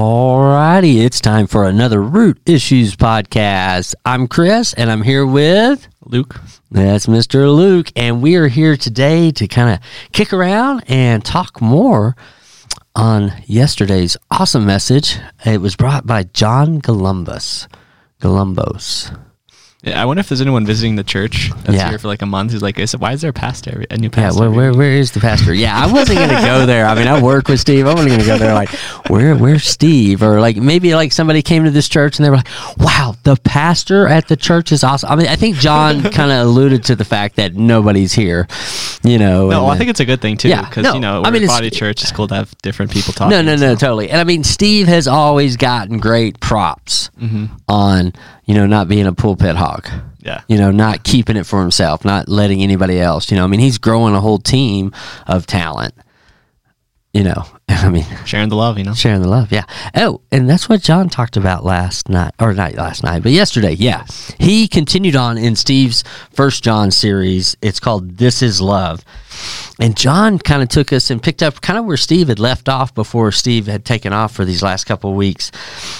Alrighty, it's time for another Root Issues podcast. I'm Chris, and I'm here with Luke. that's Mr. Luke, and we are here today to kind of kick around and talk more on yesterday's awesome message. It was brought by John Columbus. Columbus. Yeah, I wonder if there's anyone visiting the church that's Yeah. here for like a month who's like, "I said, why is there a pastor? A new Yeah, pastor?" where, where where is the pastor? Yeah, I wasn't gonna go there. I mean, I work with Steve. I wasn't gonna go there like, where where's Steve? Or like maybe like somebody came to this church and they were like, wow, the pastor at the church is awesome. I mean, I think John kind of alluded to the fact that nobody's here. You know. No, and, I think it's a good thing too, Yeah, because no, you know, I mean, a it's- body church. It's cool to have different people talking. no, no, no, so- totally. And I mean, Steve has always gotten great props Mm-hmm. on you know not being a pulpit hog. Yeah, you know, not keeping it for himself, not letting anybody else, you know, I mean, he's growing a whole team of talent, you know, I mean, sharing the love, you know. sharing the love. Yeah. Oh, and that's what John talked about last night, or not last night, but yesterday. Yeah. He continued on in Steve's first John series. It's called This Is Love. And John kind of took us and picked up kind of where Steve had left off before Steve had taken off for these last couple of weeks.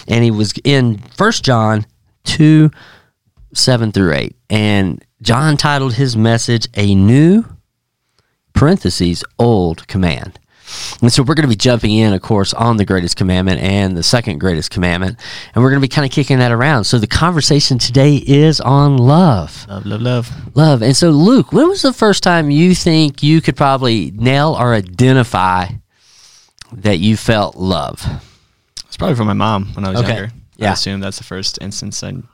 And he was in First John 2 7 through 8. And John titled his message A New parentheses old command. And so we're going to be jumping in, of course, on the greatest commandment and the second greatest commandment. And we're going to be kind of kicking that around. So the conversation today is on love. Love, love, love. Love. And so, Luke, when was the first time you think you could probably nail or identify that you felt love? It's probably from my mom when I was Okay. younger. Yeah. I assume that's the first instance. And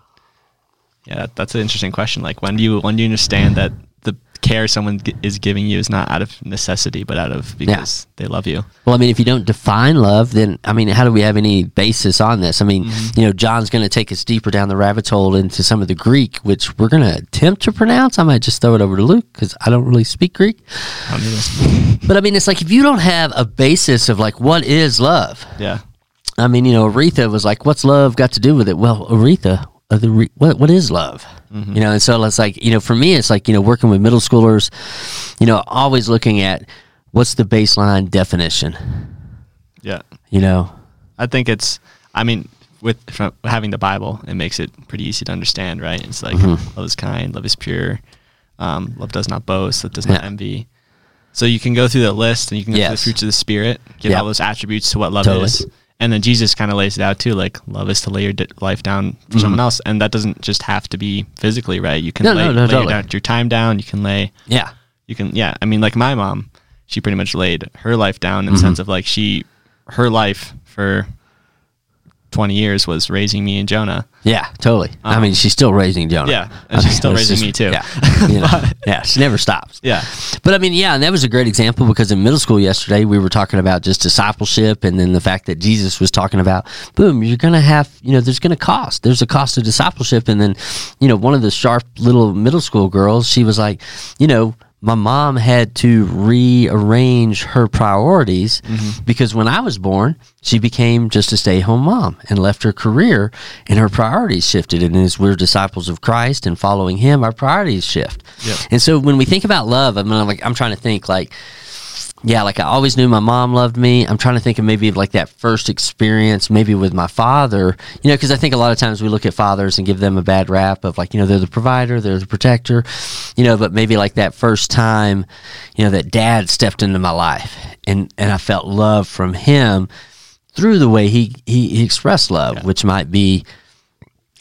yeah, that, that's an interesting question. Like, when do you when do you understand that the care someone g- is giving you is not out of necessity, but out of because they love you? Well, I mean, if you don't define love, then I mean, how do we have any basis on this? I mean, Mm-hmm. you know, John's going to take us deeper down the rabbit hole into some of the Greek, which we're going to attempt to pronounce. I might just throw it over to Luke because I don't really speak Greek. I. But I mean, it's like if you don't have a basis of like what is love. Yeah, I mean, you know, Aretha was like, "What's love got to do with it?" Well, Aretha, uh, the re- what what is love? You know, and so it's like you know, for me, it's like you know, working with middle schoolers, you know, always looking at what's the baseline definition. yeah. You know, I think it's. I mean, with from having the Bible, it makes it pretty easy to understand, right? It's like Mm-hmm. love is kind, love is pure, um, love does not boast, love does not Yeah. envy. So you can go through the list, and you can go through the fruits of the spirit, get Yeah. all those attributes to what love Totally. is, and then Jesus kind of lays it out too. Like love is to lay your di- life down for someone else, and that doesn't just have to be physically, right? You can Mm-hmm. No, lay, no, no, lay totally. down your time down. You can lay yeah, you can yeah i mean like my mom she pretty much laid her life down in Mm-hmm. the sense of like she her life for 20 years was raising me and jonah yeah, totally. I mean, she's still raising Jonah. Um, yeah, and I she's mean, still raising me too. Yeah, you know, yeah, she never stops. yeah But I mean, yeah, and that was a great example because in middle school yesterday we were talking about just discipleship, and then the fact that Jesus was talking about, boom, you're gonna have, you know, there's gonna cost. There's a cost of discipleship, and then, you know, one of the sharp little middle school girls, she was like, you know. My mom had to rearrange her priorities mm-hmm. because when I was born, she became just a stay home mom and left her career, and her priorities shifted. And as we're disciples of Christ and following Him, our priorities shift. Yep. And so when we think about love, I mean, I'm like I'm trying to think like, yeah, like I always knew my mom loved me. I'm trying to think of maybe like that first experience, maybe with my father. You know, because I think a lot of times we look at fathers and give them a bad rap of like, you know, they're the provider, they're the protector, you know. But maybe like that first time, you know, that dad stepped into my life, and and I felt love from him through the way he he, he expressed love, which might be.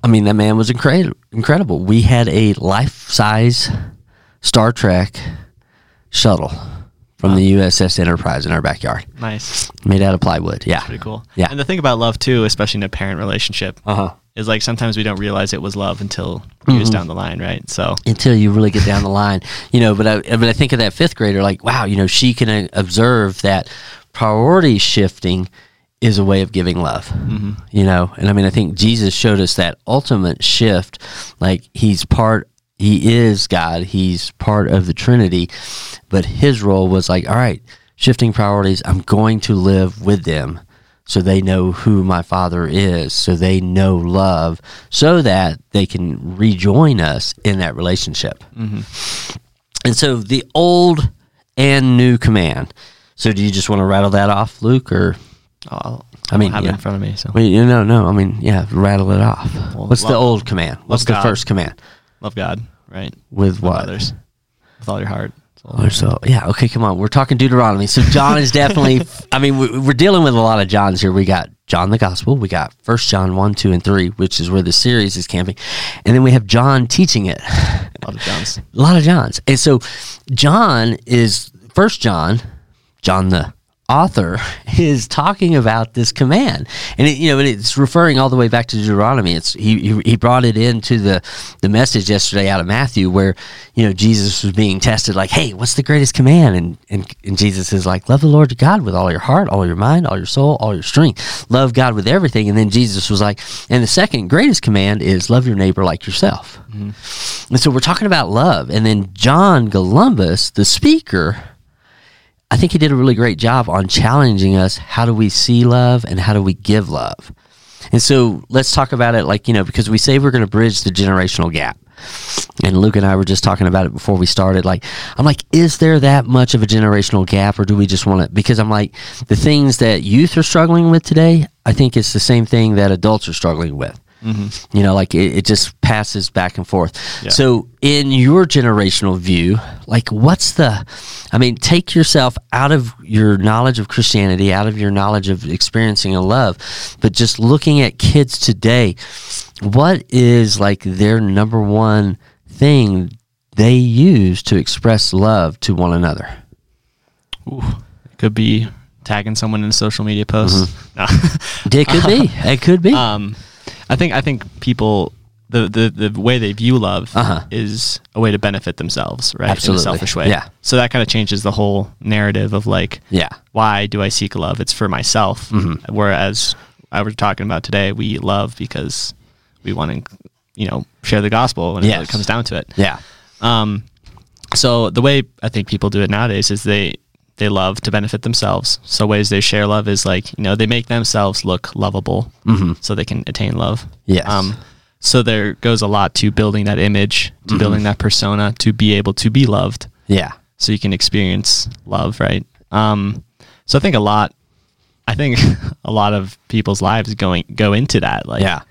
I mean, that man was incredible. Incredible. We had a life size Star Trek shuttle from the USS Enterprise in our backyard, nice made out of plywood. Yeah. pretty cool Yeah. and the thing about love too especially in a parent relationship Uh huh. is like sometimes we don't realize it was love until Mm-hmm. years down the line right so Until you really get down the line, you know. But I, but I think of that fifth grader, like, wow, you know, she can uh, observe that priority shifting is a way of giving love. Mm-hmm. You know, and I mean, I think Jesus showed us that ultimate shift. Like he's part, he is God. He's part of the Trinity, but his role was like, all right, shifting priorities. I'm going to live with them. So they know who my father is, so they know love, so that they can rejoin us in that relationship. Mm-hmm. And so the old and new command. So do you just want to rattle that off, Luke, or oh, I'll, I mean, have yeah. it in front of me. So Well, you know, no. I mean, yeah, rattle it off. Well, What's the old command? What's the God. first command? Love God, right? With Love what? others with all your heart. soul, Or so yeah, okay, come on. We're talking Deuteronomy. So John is definitely I mean, we, we're dealing with a lot of Johns here. We got John the Gospel, we got First John 1, 2 and 3, which is where the series is camping. And then we have John teaching it. A lot of Johns. a lot of Johns. And so John is First John, John the author is talking about this command. And it, you know it's referring all the way back to deuteronomy. It's he, he he brought it into the the message yesterday out of matthew where you know jesus was being tested like hey what's the greatest command? And and, and jesus is like love the lord your god with all your heart all your mind all your soul all your strength. Love god with everything. And then jesus was like and the second greatest command is love your neighbor like yourself. Mm-hmm. And so we're talking about love. And then john columbus the speaker I think he did a really great job on challenging us. How do we see love and how do we give love? And so let's talk about it like, you know, because we say we're going to bridge the generational gap. And Luke and I were just talking about it before we started. Like, I'm like, is there that much of a generational gap or do we just want to? Because I'm like, the things that youth are struggling with today, I think it's the same thing that adults are struggling with. You know, like it, it just passes back and forth. Yeah. So, in your generational view, like what's the, I mean, take yourself out of your knowledge of Christianity, out of your knowledge of experiencing a love, but just looking at kids today, what is like their number one thing they use to express love to one another? Ooh, it could be tagging someone in a social media post. Mm-hmm. It could be. It could be. Um, I think I think people the, the, the way they view love Uh-huh. is a way to benefit themselves, right? Absolutely. In a selfish way. Yeah. So that kind of changes the whole narrative of like, yeah. why do I seek love? It's for myself. Mm-hmm. Whereas I was talking about today, we love because we want to, you know, share the gospel when it Yes. really comes down to it. Yeah. Um, so the way I think people do it nowadays is they they love to benefit themselves. So ways they share love is like you know they make themselves look lovable, so they can attain love. Mm-hmm. Yes. Um, so there goes a lot to building that image, to Mm-hmm. building that persona, to be able to be loved, Yeah. so you can experience love, right? Um, so I think a lot, I think a lot of people's lives going go into that, like Yeah.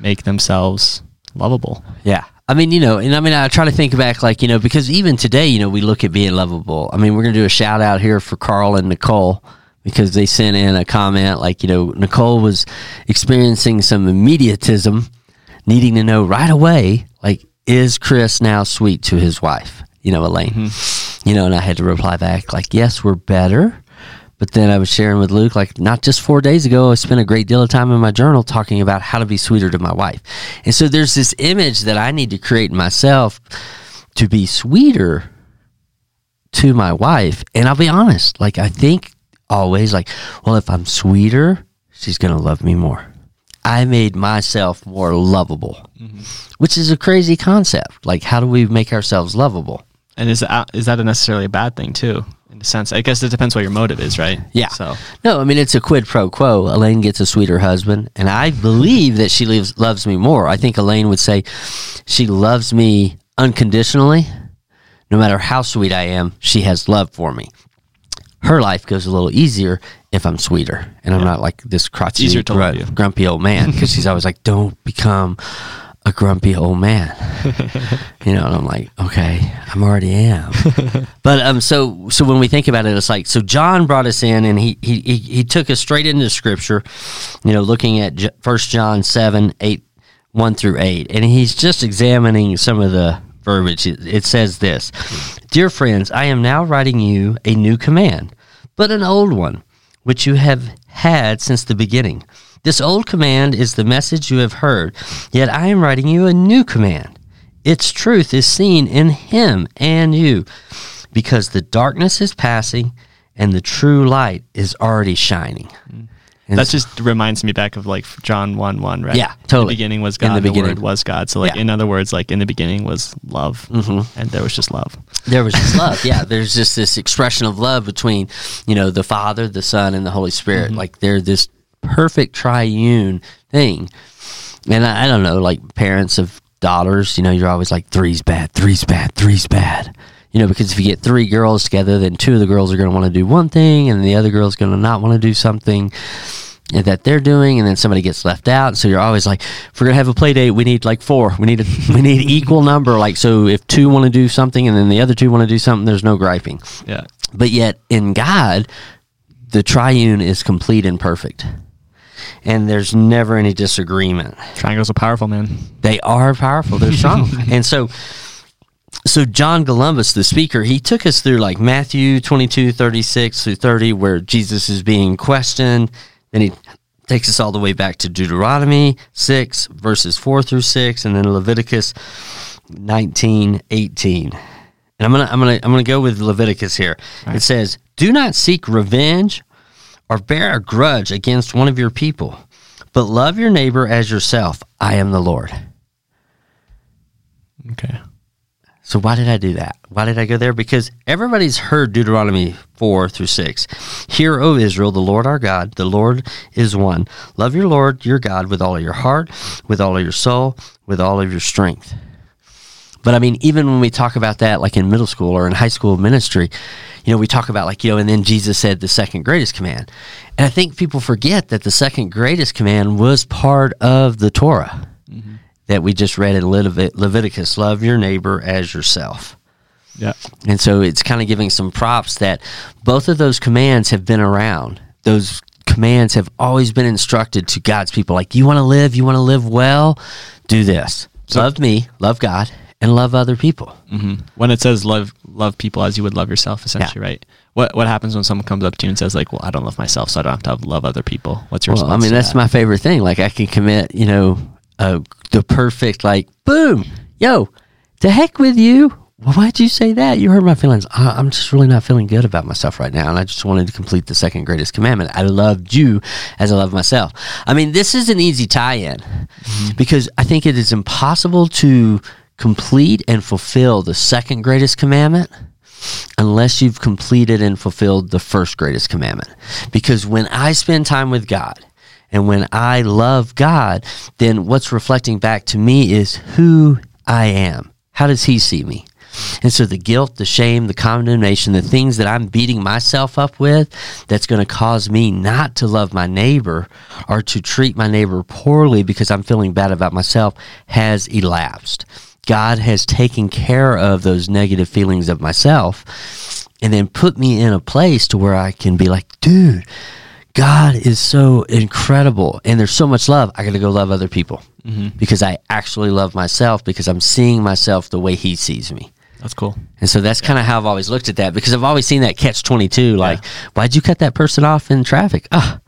make themselves lovable. Yeah. I mean, you know, and I mean, I try to think back, like, you know, because even today, you know, we look at being lovable. I mean, we're going to do a shout out here for Carl and Nicole because they sent in a comment like, you know, Nicole was experiencing some immediatism, needing to know right away, like, is Chris now sweet to his wife, you know, Elaine? Mm-hmm. You know, and I had to reply back, like, yes, we're better. But then I was sharing with Luke, like, not just four days ago, I spent a great deal of time in my journal talking about how to be sweeter to my wife. And so there's this image that I need to create in myself to be sweeter to my wife. And I'll be honest, like, I think always, like, well, if I'm sweeter, she's going to love me more. I made myself more lovable, mm-hmm. which is a crazy concept. Like, how do we make ourselves lovable? And is that is that necessarily a bad thing too? In a sense, I guess it depends what your motive is, right? Yeah. So No, I mean it's a quid pro quo. Elaine gets a sweeter husband, and I believe that she lives, loves me more. I think Elaine would say she loves me unconditionally. No matter how sweet I am, she has love for me. Her life goes a little easier if I'm sweeter, and I'm not like this crotchety, Easier to love gru- you. grumpy old man because she's always like, "Don't become a grumpy old man." you know, and I'm like, "Okay, I'm already am." But um, so so when we think about it, it's like so John brought us in, and he he he, he took us straight into Scripture. You know, looking at First John seven eight one through eight, and he's just examining some of the verbiage. It, it says this, "Dear friends, I am now writing you a new command, but an old one, which you have had since the beginning." This old command is the message you have heard, yet I am writing you a new command. Its truth is seen in him and you, because the darkness is passing and the true light is already shining. And that just reminds me back of like John one one, right? Yeah, In totally. the beginning was In God. the the, beginning. Word was God. So like Yeah. in other words, like in the beginning was love, mm-hmm. and there was just love. there was just love. Yeah, there's just this expression of love between, you know, the Father, the Son, and the Holy Spirit. Like they're this perfect triune thing. And I, I don't know, like parents of daughters, you know, you're always like three's bad, three's bad, three's bad. You know, because if you get three girls together, then two of the girls are going to want to do one thing, and the other girl's going to not want to do something. that they're doing, and then somebody gets left out. So you're always like, if we're gonna have a play date, we need like four. We need a we need equal number. Like so, if two want to do something and then the other two want to do something, there's no griping. Yeah. But yet in God, the triune is complete and perfect. And there's never any disagreement. Triangles are powerful, man. They are powerful. They're strong. and so so John Columbus, the speaker, he took us through like Matthew 22, 36 through 30, where Jesus is being questioned. Then he takes us all the way back to Deuteronomy 6, verses 4 through 6, and then Leviticus 19, 18. And I'm gonna I'm gonna I'm gonna go with Leviticus here. It says, Do not seek revenge or bear a grudge against one of your people, but love your neighbor as yourself. I am the Lord. Okay. So why did I do that? Why did I go there? Because everybody's heard Deuteronomy 4 through 6. Hear, O Israel, the Lord our God, the Lord is one. Love your Lord your God with all of your heart, with all of your soul, with all of your strength. But I mean, even when we talk about that, like in middle school or in high school ministry, you know, we talk about like, you know, and then Jesus said the second greatest command. And I think people forget that the second greatest command was part of the Torah mm-hmm. that we just read in Levit- Leviticus love your neighbor as yourself. Yeah. And so it's kind of giving some props that both of those commands have been around. Those commands have always been instructed to God's people. Like, you want to live, you want to live well, do this. So- love me, love God, and love other people. hmm When it says love love people as you would love yourself, essentially, right? What what happens when someone comes up to you and says like, "Well, I don't love myself, so I don't have to love other people"? What's your Well, I mean, that's that? my favorite thing. Like, I can commit, you know, uh, the perfect, like, boom, yo, to heck with you. Well, why'd you say that? You hurt my feelings. I, I'm just really not feeling good about myself right now. And I just wanted to complete the second greatest commandment. I loved you as I love myself. I mean, this is an easy tie in because I think it is impossible to complete and fulfill the second greatest commandment unless you've completed and fulfilled the first greatest commandment. Because when I spend time with God and when I love God, then what's reflecting back to me is who I am. How does He see me? And so the guilt, the shame, the condemnation, the things that I'm beating myself up with that's going to cause me not to love my neighbor or to treat my neighbor poorly because I'm feeling bad about myself has elapsed. God has taken care of those negative feelings of myself and then put me in a place to where I can be like, dude, God is so incredible and there's so much love. I got to go love other people because I actually love myself because I'm seeing myself the way He sees me. That's cool. And so that's kind of how I've always looked at that because I've always seen that catch 22 like, why'd you cut that person off in traffic? Ah,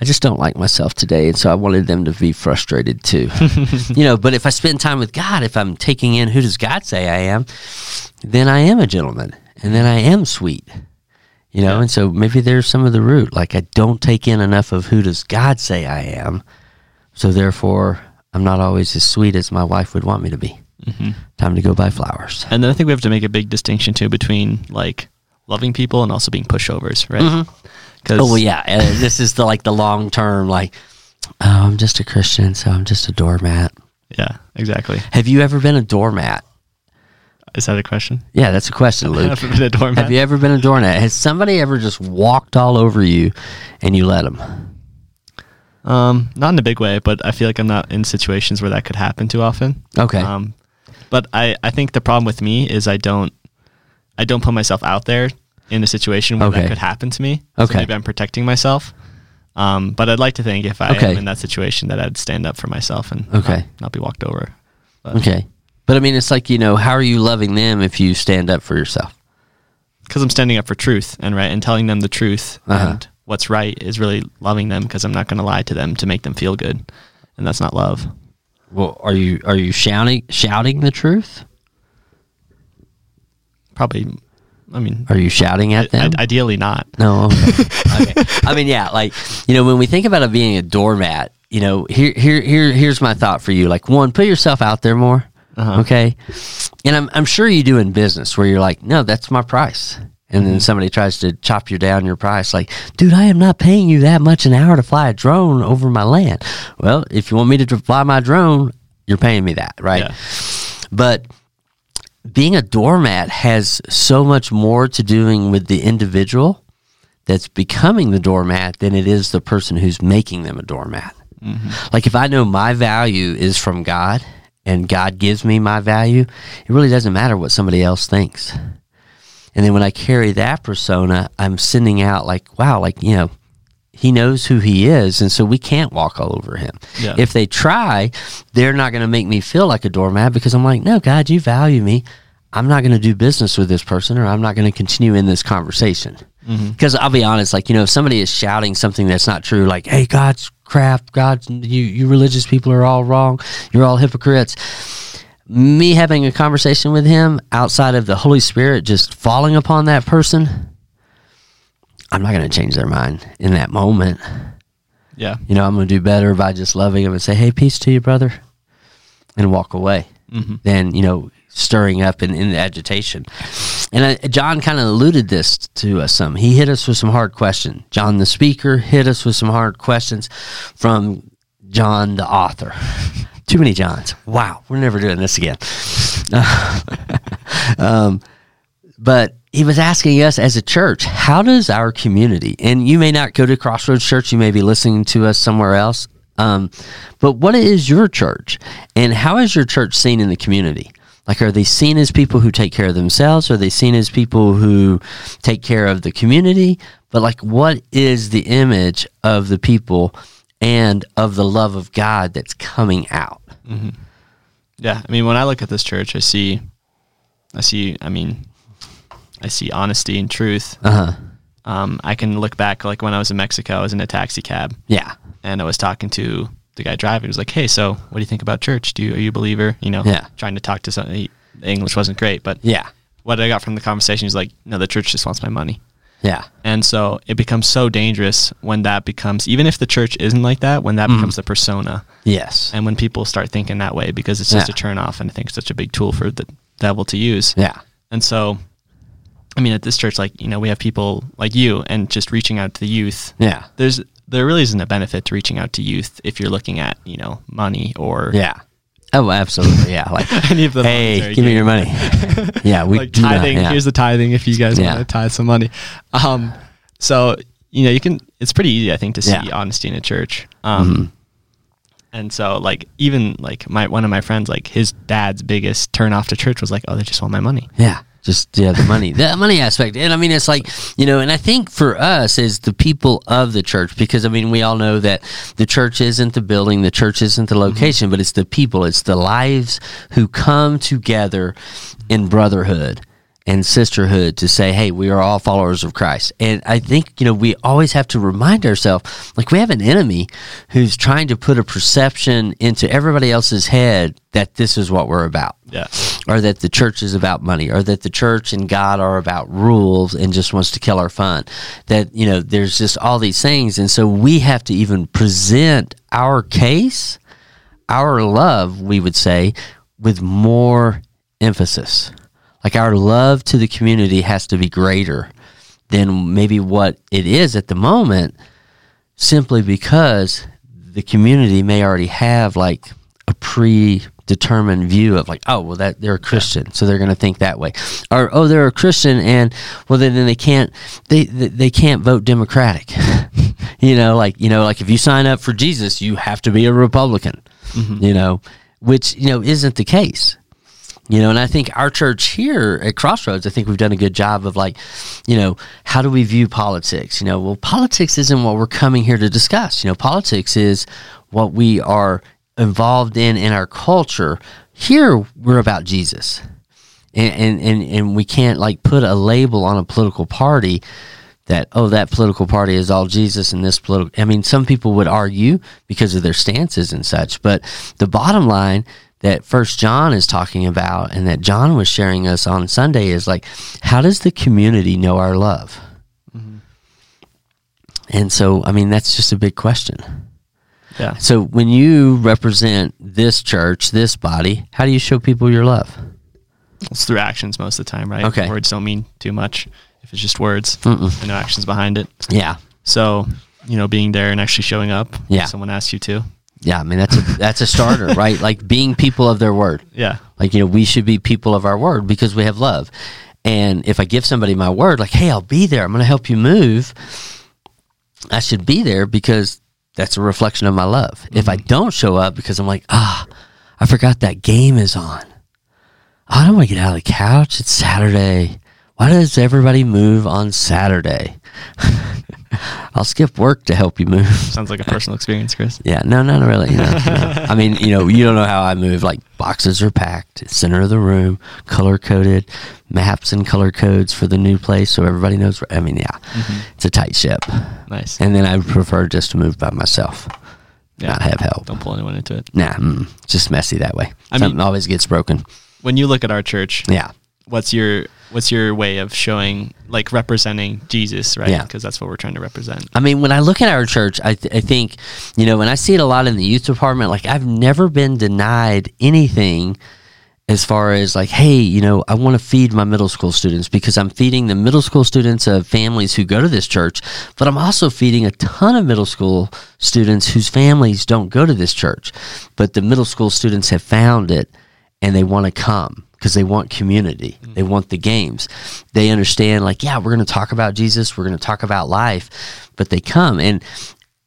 I just don't like myself today. And so I wanted them to be frustrated too. you know, but if I spend time with God, if I'm taking in who does God say I am, then I am a gentleman and then I am sweet. You know, and so maybe there's some of the root. Like I don't take in enough of who does God say I am. So therefore, I'm not always as sweet as my wife would want me to be. hmm Time to go buy flowers. And then I think we have to make a big distinction too between like loving people and also being pushovers, right? Because Oh well, yeah. Uh, this is the like the long term. Like, oh, I'm just a Christian, so I'm just a doormat. yeah, exactly. Have you ever been a doormat? Is that a question? Yeah, that's a question, Luke. Have you been a doormat? Have you ever been a doormat? Has somebody ever just walked all over you, and you let them? Um, not in a big way, but I feel like I'm not in situations where that could happen too often. Okay. Um, but I, I think the problem with me is I don't I don't put myself out there in a situation where Okay. that could happen to me. So Okay. maybe I'm protecting myself. Um, but I'd like to think if I Okay. am in that situation that I'd stand up for myself and Okay. not, not be walked over. But Okay. But I mean, it's like you know, how are you loving them if you stand up for yourself? because I'm standing up for truth and right and telling them the truth Uh-huh. and what's right is really loving them because I'm not going to lie to them to make them feel good, and that's not love. Well, are you are you shouting shouting the truth? Probably, I mean, Are you shouting at them? I- ideally not. No. Okay. okay. I mean, yeah, like you know, when we think about it being a doormat, you know, here, here, here, here's my thought for you. Like, one, put yourself out there more. Uh-huh. Okay. And I'm, I'm sure you do in business where you're like, no, that's my price. And then somebody tries to chop you down your price, like, dude, I am not paying you that much an hour to fly a drone over my land. Well, if you want me to fly my drone, you're paying me that, right? Yeah. But being a doormat has so much more to doing with the individual that's becoming the doormat than it is the person who's making them a doormat. Mm-hmm. Like if I know my value is from God and God gives me my value, it really doesn't matter what somebody else thinks. And then when I carry that persona, I'm sending out like, wow, like, you know, he knows who he is. And so we can't walk all over him. Yeah. If they try, they're not going to make me feel like a doormat because I'm like, no, God, you value me. I'm not going to do business with this person or I'm not going to continue in this conversation. Mm-hmm. Because I'll be honest, like, you know, if somebody is shouting something that's not true, like, hey, God's crap, God, you, you religious people are all wrong, you're all hypocrites. Me having a conversation with him outside of the Holy Spirit just falling upon that person, I'm not going to change their mind in that moment. Yeah. You know, I'm going to do better by just loving them and say, hey, peace to you, brother, and walk away than, you know, stirring up in, in the agitation. And uh, John kind of alluded this to us some. He hit us with some hard questions. John, the speaker, hit us with some hard questions from John, the author. Too many Johns. Wow, we're never doing this again. um, but he was asking us as a church, how does our community, and you may not go to Crossroads Church, you may be listening to us somewhere else, um, but what is your church? And how is your church seen in the community? Like, are they seen as people who take care of themselves? Are they seen as people who take care of the community? But, like, what is the image of the people and of the love of God that's coming out? Yeah, I mean, when I look at this church, I see, I see, I mean, I see honesty and truth. Uh huh. Um, I can look back, like when I was in Mexico, I was in a taxi cab, Yeah. and I was talking to the guy driving. He was like, "Hey, so what do you think about church? Do you are you a believer?" You know, Yeah. Trying to talk to some, he, the English wasn't great, but Yeah. what I got from the conversation is like, "No, the church just wants my money." Yeah. And so it becomes so dangerous when that becomes, even if the church isn't like that, when that becomes the persona, Yes. and when people start thinking that way because it's just Yeah. a turn off, and I think it's such a big tool for the devil to use. Yeah. And so, I mean, at this church, like you know, we have people like you, and just reaching out to the youth. Yeah. There's there really isn't a benefit to reaching out to youth if you're looking at you know money or Yeah. Oh, absolutely. Yeah. Like, any of the hey, give me your money. yeah, we like do not- tithing. yeah. Here's the tithing if you guys Yeah. want to tithe some money. Um, so you know, you can. It's pretty easy, I think, to see Yeah. Mm-hmm. honesty in a church. Um, and so like even like my one of my friends, like his dad's biggest turn off to church was like, oh, they just want my money. Yeah, just yeah, the money, the money aspect, and I mean, it's like you know, and I think for us as the people of the church, because I mean, we all know that the church isn't the building, the church isn't the mm-hmm. location, but it's the people, it's the lives who come together in brotherhood and sisterhood to say, hey, we are all followers of Christ. And I think, you know, we always have to remind ourselves like we have an enemy who's trying to put a perception into everybody else's head that this is what we're about Yeah. or that the church is about money, or that the church and God are about rules and just wants to kill our fun. That, you know, there's just all these things. And so we have to even present our case, our love, we would say, with more emphasis. Like our love to the community has to be greater than maybe what it is at the moment, simply because the community may already have like a predetermined view of like, oh, well, that they're a Christian, so they're going to think that way, or oh, they're a Christian, and well, then, then they can't they they, they can't vote Democratic. you know, like you know, like if you sign up for Jesus, you have to be a Republican. Mm-hmm. You know, which you know isn't the case you know and i think our church here at crossroads i think we've done a good job of like you know how do we view politics? You know well politics isn't what we're coming here to discuss. You know politics is what we are involved in in our culture. Here we're about jesus. And and and, and we can't like put a label on a political party that oh that political party is all Jesus and this political I mean some people would argue because of their stances and such but the bottom line that first John is talking about and that John was sharing us on Sunday is like how does the community know our love mm-hmm. and so I mean that's just a big question Yeah. so when you represent this church this body how do you show people your love It's through actions most of the time, right? Okay. Words don't mean too much if it's just words Mm-mm. and no actions behind it. yeah So, you know, being there and actually showing up. if Yeah. Someone asks you to. Yeah I mean that's a that's a starter right like being people of their word Yeah. Like, you know, we should be people of our word because we have love. And if I give somebody my word, like, hey, I'll be there, I'm going to help you move, I should be there because that's a reflection of my love. If I don't show up because I'm like, ah, I forgot that game is on. I don't want to get out of the couch. It's Saturday. Why does everybody move on Saturday? I'll skip work to help you move. Sounds like a personal experience, Chris. Yeah, no, not really. You know. I mean, you know, you don't know how I move. Like boxes are packed, center of the room, color coded, maps and color codes for the new place, so everybody knows. Where, I mean, yeah, it's a tight ship. Nice. And then I prefer just to move by myself, Yeah. not have help. Don't pull anyone into it. Nah, mm, just messy that way. I Something mean- always gets broken. When you look at our church, Yeah, what's your what's your way of showing like representing Jesus, right? Yeah. Because that's what we're trying to represent. I mean, when I look at our church, I, th- I think, you know, when I see it a lot in the youth department, like I've never been denied anything as far as like, hey, you know, I want to feed my middle school students because I'm feeding the middle school students of families who go to this church, but I'm also feeding a ton of middle school students whose families don't go to this church, but the middle school students have found it and they want to come because they want community. Mm-hmm. They want the games. They understand, like, yeah, we're going to talk about Jesus, we're going to talk about life, but they come. And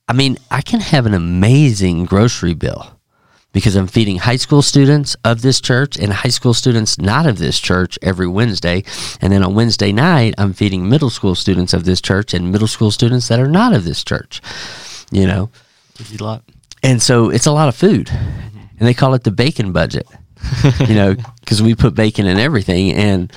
I mean, I can have an amazing grocery bill because I'm feeding high school students of this church and high school students not of this church every Wednesday. And then on Wednesday night, I'm feeding middle school students of this church and middle school students that are not of this church, you know? A lot. And so it's a lot of food. Mm-hmm. And they call it the bacon budget, you know, because we put bacon in everything. And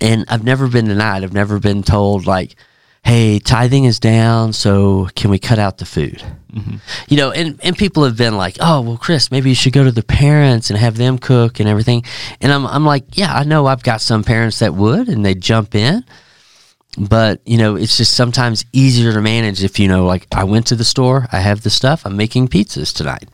and I've never been denied. I've never been told like, "Hey, tithing is down, so can we cut out the food?" Mm-hmm. You know, and and people have been like, "Oh, well, Chris, maybe you should go to the parents and have them cook and everything." And I'm I'm like, "Yeah, I know I've got some parents that would, and they jump in." but you know it's just sometimes easier to manage if you know like i went to the store i have the stuff i'm making pizzas tonight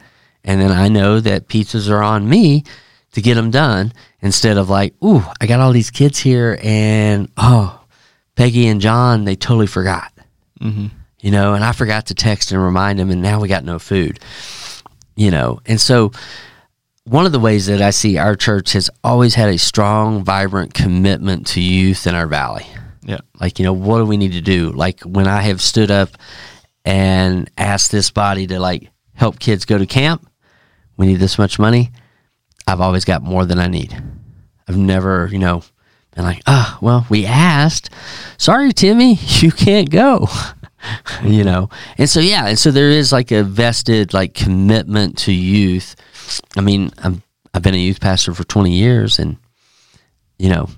and then i know that pizzas are on me to get them done instead of like ooh i got all these kids here and oh peggy and john they totally forgot Mm-hmm. you know and i forgot to text and remind them and now we got no food you know and so one of the ways that i see our church has always had a strong vibrant commitment to youth in our valley Yeah. like, you know, what do we need to do? Like when I have stood up and asked this body to like help kids go to camp, we need this much money. I've always got more than I need. I've never, you know, been like, ah, well, we asked. Sorry, Timmy, you can't go. you know, and so yeah, and so there is like a vested like commitment to youth. I mean, I'm I've been a youth pastor for 20 years, and you know,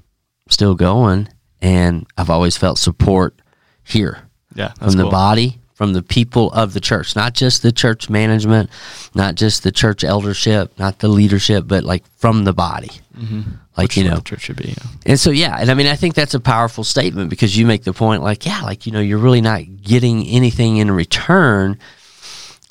still going, and I've always felt support here Yeah. from That's the cool. body, from the people of the church, not just the church management, not just the church eldership, not the leadership, but like from the body. Mm-hmm. Like, Which you know, the church should be. Yeah. and so, yeah, and I mean, I think that's a powerful statement because you make the point, like, yeah, like, you know, you're really not getting anything in return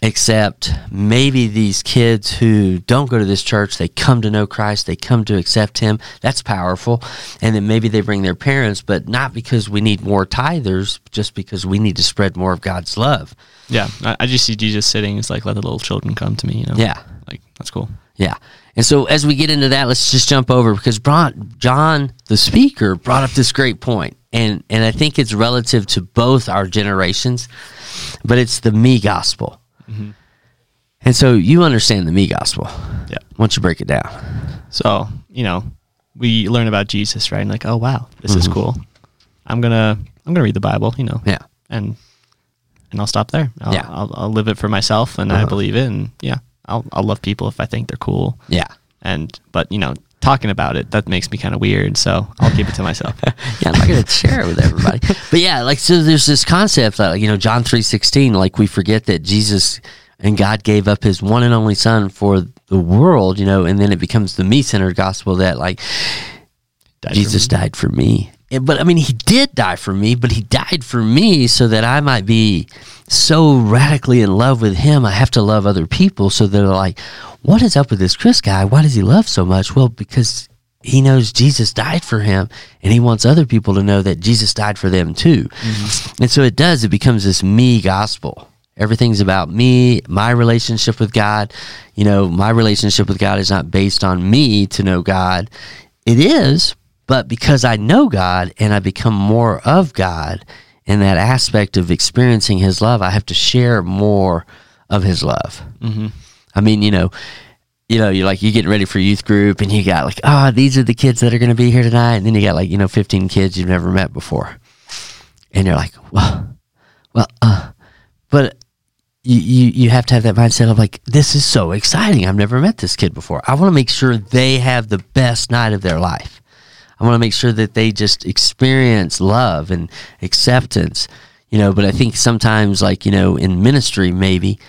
except maybe these kids who don't go to this church, they come to know Christ, they come to accept Him. That's powerful. And then maybe they bring their parents, but not because we need more tithers, just because we need to spread more of God's love. Yeah. I, I just see Jesus sitting. It's like, let the little children come to me, you know? Yeah. Like, that's cool. Yeah. And so as we get into that, let's just jump over because John, the speaker, brought up this great point. And, and I think it's relative to both our generations, but it's the me gospel. And so you understand the me gospel. Yeah. Don't you break it down? So, you know, we learn about Jesus, right? And like, oh wow, this Mm-hmm. is cool. I'm gonna I'm gonna read the Bible, you know. Yeah. And and I'll stop there. I'll, Yeah. I'll, I'll live it for myself, and I Uh-huh. believe it, and yeah, I'll I'll love people if I think they're cool. Yeah. And but you know, talking about it that makes me kind of weird, so I'll keep it to myself. Yeah, I'm not going to share it with everybody. But yeah, like so there's this concept that like, you know John 3:16 like we forget that Jesus and God gave up his one and only son for the world, you know, and then it becomes the me-centered gospel that like Died for Jesus me. died for me. But I mean, he did die for me, but he died for me so that I might be so radically in love with him. I have to love other people so they're like, what is up with this Chris guy? Why does he love so much? Well, because he knows Jesus died for him and he wants other people to know that Jesus died for them too. Mm-hmm. And so it does, it becomes this me gospel. Everything's about me, my relationship with God. You know, my relationship with God is not based on me to know God. It is, But because I know God and I become more of God in that aspect of experiencing His love, I have to share more of His love. Mm-hmm. I mean, you know, you know, you're like you're getting ready for youth group, and you got like, ah, these are the kids that are going to be here tonight, and then you got like you know, 15 kids you've never met before, and you're like, well, well, uh, but you, you you have to have that mindset of like, this is so exciting. I've never met this kid before. I want to make sure they have the best night of their life. I want to make sure that they just experience love and acceptance, you know. But I think sometimes, like you know, in ministry, maybe,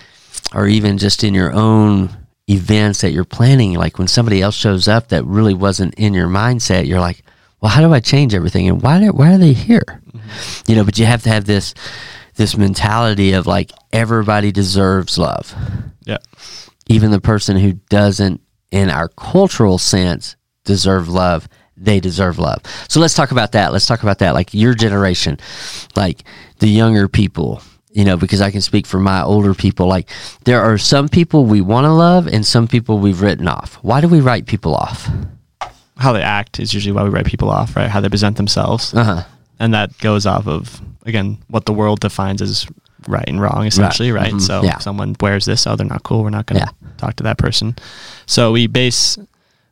or even just in your own events that you're planning, like when somebody else shows up that really wasn't in your mindset, you're like, well, how do I change everything? And why, do, why are they here? Mm-hmm. You know, but you have to have this, this mentality of like, everybody deserves love. Yeah. Even the person who doesn't, in our cultural sense, deserve love, they deserve love. So let's talk about that. Let's talk about that. Like your generation, like the younger people, you know, because I can speak for my older people. Like, there are some people we want to love and some people we've written off. Why do we write people off? How they act is usually why we write people off, right? How they present themselves. Uh-huh. And that goes off of, again, what the world defines as right and wrong, essentially, right? right? Mm-hmm. So, yeah. if someone wears this, oh, they're not cool. We're not going to yeah. talk to that person. So, we base.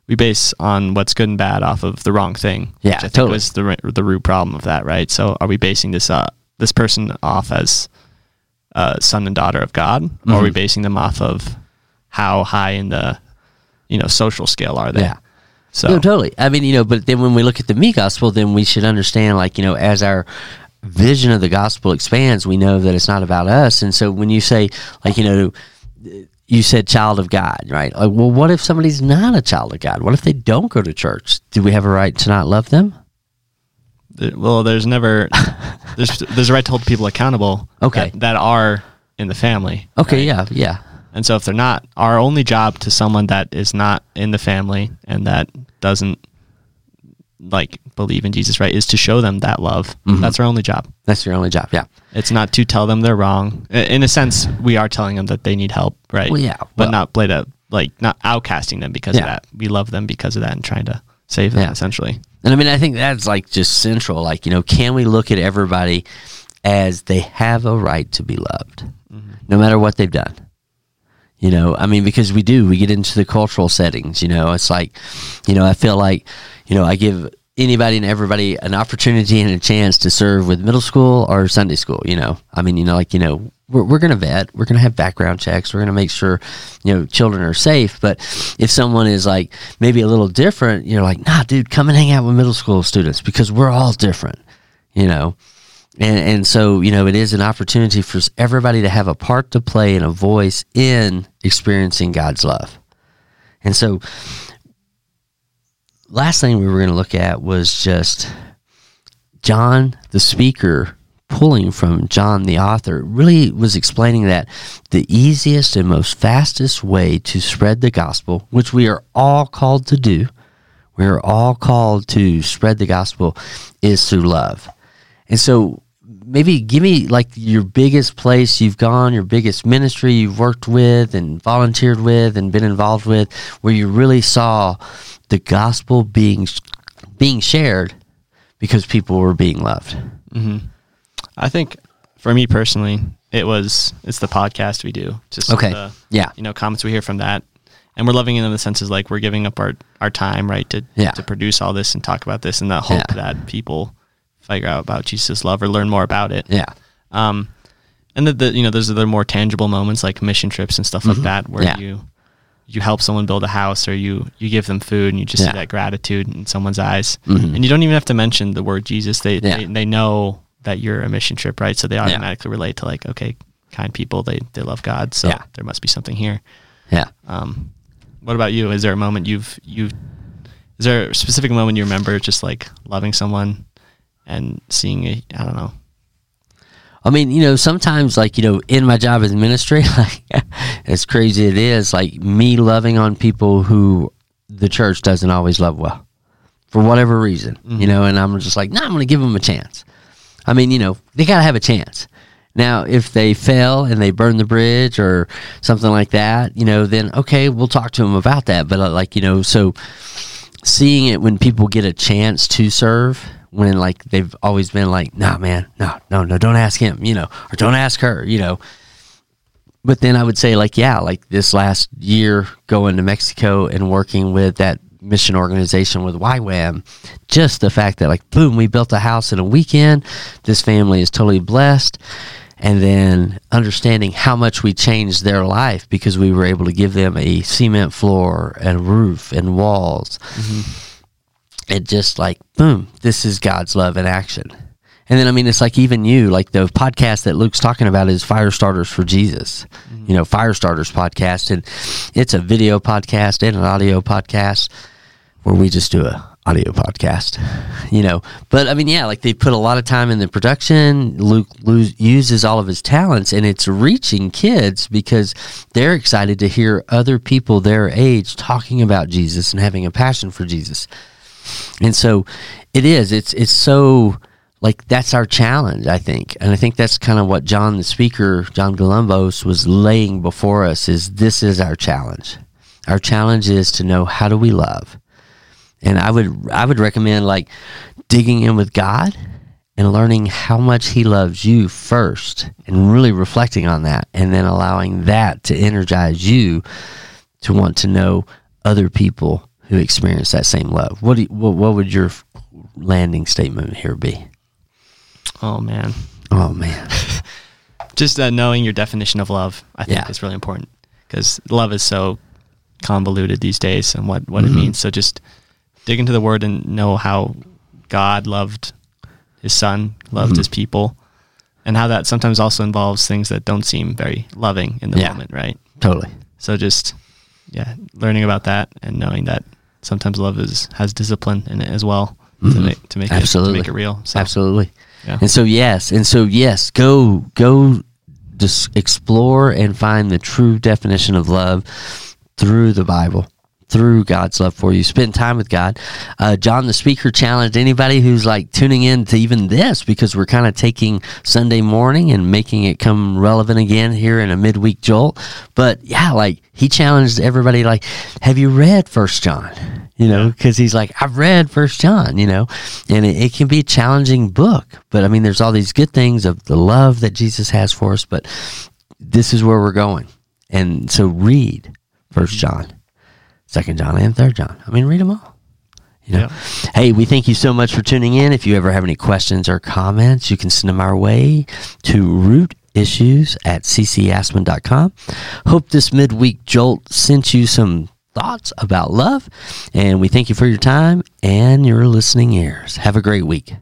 We base on what's good and bad off of the wrong thing. Yeah, which I think totally. was the the root problem of that, right? So, are we basing this uh, this person off as uh, son and daughter of God, mm-hmm. or are we mm-hmm. basing them off of how high in the you know social scale are they? Yeah. So no, totally. I mean, you know, but then when we look at the me gospel, then we should understand, like, you know, as our vision of the gospel expands, we know that it's not about us. And so when you say, like, you know, you said child of God, right? Like, well, what if somebody's not a child of God? What if they don't go to church? Do we have a right to not love them? well, there's never there's there's a right to hold people accountable. Okay, that, that are in the family. Okay, right? yeah, yeah. And so if they're not, our only job to someone that is not in the family and that doesn't like believe in Jesus, right, is to show them that love. Mm-hmm. That's our only job. That's your only job. Yeah. It's not to tell them they're wrong. In a sense, we are telling them that they need help, right? Well, yeah. Well, but not play that like not outcasting them because yeah. of that. We love them because of that and trying to save them yeah. essentially. And I mean, I think that's like just central. Like, you know, can we look at everybody as they have a right to be loved, mm-hmm. no matter what they've done? You know, I mean, because we do, we get into the cultural settings, you know, it's like, you know, I feel like, you know, I give anybody and everybody an opportunity and a chance to serve with middle school or Sunday school, you know. I mean, you know, like, you know, we're, we're going to vet, we're going to have background checks, we're going to make sure, you know, children are safe. But if someone is like maybe a little different, you're like, nah, dude, come and hang out with middle school students because we're all different, you know. And, and so, you know, it is an opportunity for everybody to have a part to play and a voice in experiencing God's love. And so, last thing we were going to look at was just John, the speaker, pulling from John the author really was explaining that the easiest and most fastest way to spread the gospel, which we are all called to do, we are all called to spread the gospel, is through love. And so maybe give me like your biggest place you've gone, your biggest ministry you've worked with and volunteered with and been involved with, where you really saw the gospel being being shared because people were being loved. Mm-hmm. I think for me personally, it was it's the podcast we do. Just okay, the, yeah, you know, comments we hear from that, and we're loving it in the senses like we're giving up our our time, right, to yeah. to produce all this and talk about this, and the hope yeah. that people figure out about Jesus' love or learn more about it. Yeah. Um, and the, the you know those are the more tangible moments like mission trips and stuff mm-hmm. like that where yeah. you you help someone build a house or you you give them food and you just yeah. see that gratitude in someone's eyes mm-hmm. and you don't even have to mention the word Jesus they, yeah. they they know that you're a mission trip, right? So they automatically yeah. relate to like, okay, kind people, they they love God, so there must be something here. Yeah. Um, what about you? Is there a moment you've you've is there a specific moment you remember just like loving someone and seeing a I don't know. I mean, you know, sometimes like, you know, in my job as ministry, like as crazy it is, like me loving on people who the church doesn't always love well for whatever reason, mm-hmm. you know, and I'm just like, no, nah, I'm going to give them a chance. I mean, you know, they got to have a chance. Now, if they fail and they burn the bridge or something like that, you know, then okay, we'll talk to them about that. But uh, like, you know, so seeing it when people get a chance to serve when like they've always been like nah man no no no don't ask him you know or don't ask her you know but then i would say like yeah like this last year going to mexico and working with that mission organization with YWAM, just the fact that like boom, we built a house in a weekend. This family is totally blessed. And then understanding how much we changed their life because we were able to give them a cement floor and roof and walls. Mm-hmm. It just like boom, this is God's love in action. And then, I mean, it's like even you, like the podcast that Luke's talking about is Fire Starters for Jesus, mm-hmm. you know, Fire Starters podcast. And it's a video podcast and an audio podcast where we just do a audio podcast, you know. But I mean, yeah, like they put a lot of time in the production. Luke uses all of his talents, and it's reaching kids because they're excited to hear other people their age talking about Jesus and having a passion for Jesus. And so it is. It's it's so like that's our challenge, I think. And I think that's kind of what John the speaker, John Galambos was laying before us is this is our challenge. Our challenge is to know how do we love? And I would I would recommend like digging in with God and learning how much he loves you first and really reflecting on that and then allowing that to energize you to want to know other people who experience that same love. What do you, what, what would your landing statement here be? Oh man. Oh man. Just uh, knowing your definition of love, I think, yeah. is really important because love is so convoluted these days and what what mm-hmm. it means. So just dig into the word and know how God loved His Son, loved mm-hmm. His people, and how that sometimes also involves things that don't seem very loving in the yeah. moment, right? Totally. So just yeah, learning about that and knowing that sometimes love is has discipline in it as well mm-hmm. to make to make Absolutely. it to make it real. So. Absolutely. Yeah. And so yes, and so yes, go go just explore and find the true definition of love through the Bible through God's love for you. Spend time with God. Uh, John the Speaker challenged anybody who's like tuning in to even this because we're kind of taking Sunday morning and making it come relevant again here in a midweek jolt. But yeah, like he challenged everybody, like, have you read First John? You know, because he's like, I've read First John. You know, and it, it can be a challenging book, but I mean, there's all these good things of the love that Jesus has for us. But this is where we're going, and so read First mm-hmm. John Second John and Third John. I mean, read them all. You know? Yeah. Hey, we thank you so much for tuning in. If you ever have any questions or comments, you can send them our way to root issues at ccaspen.com. Hope this midweek jolt sent you some thoughts about love. And we thank you for your time and your listening ears. Have a great week.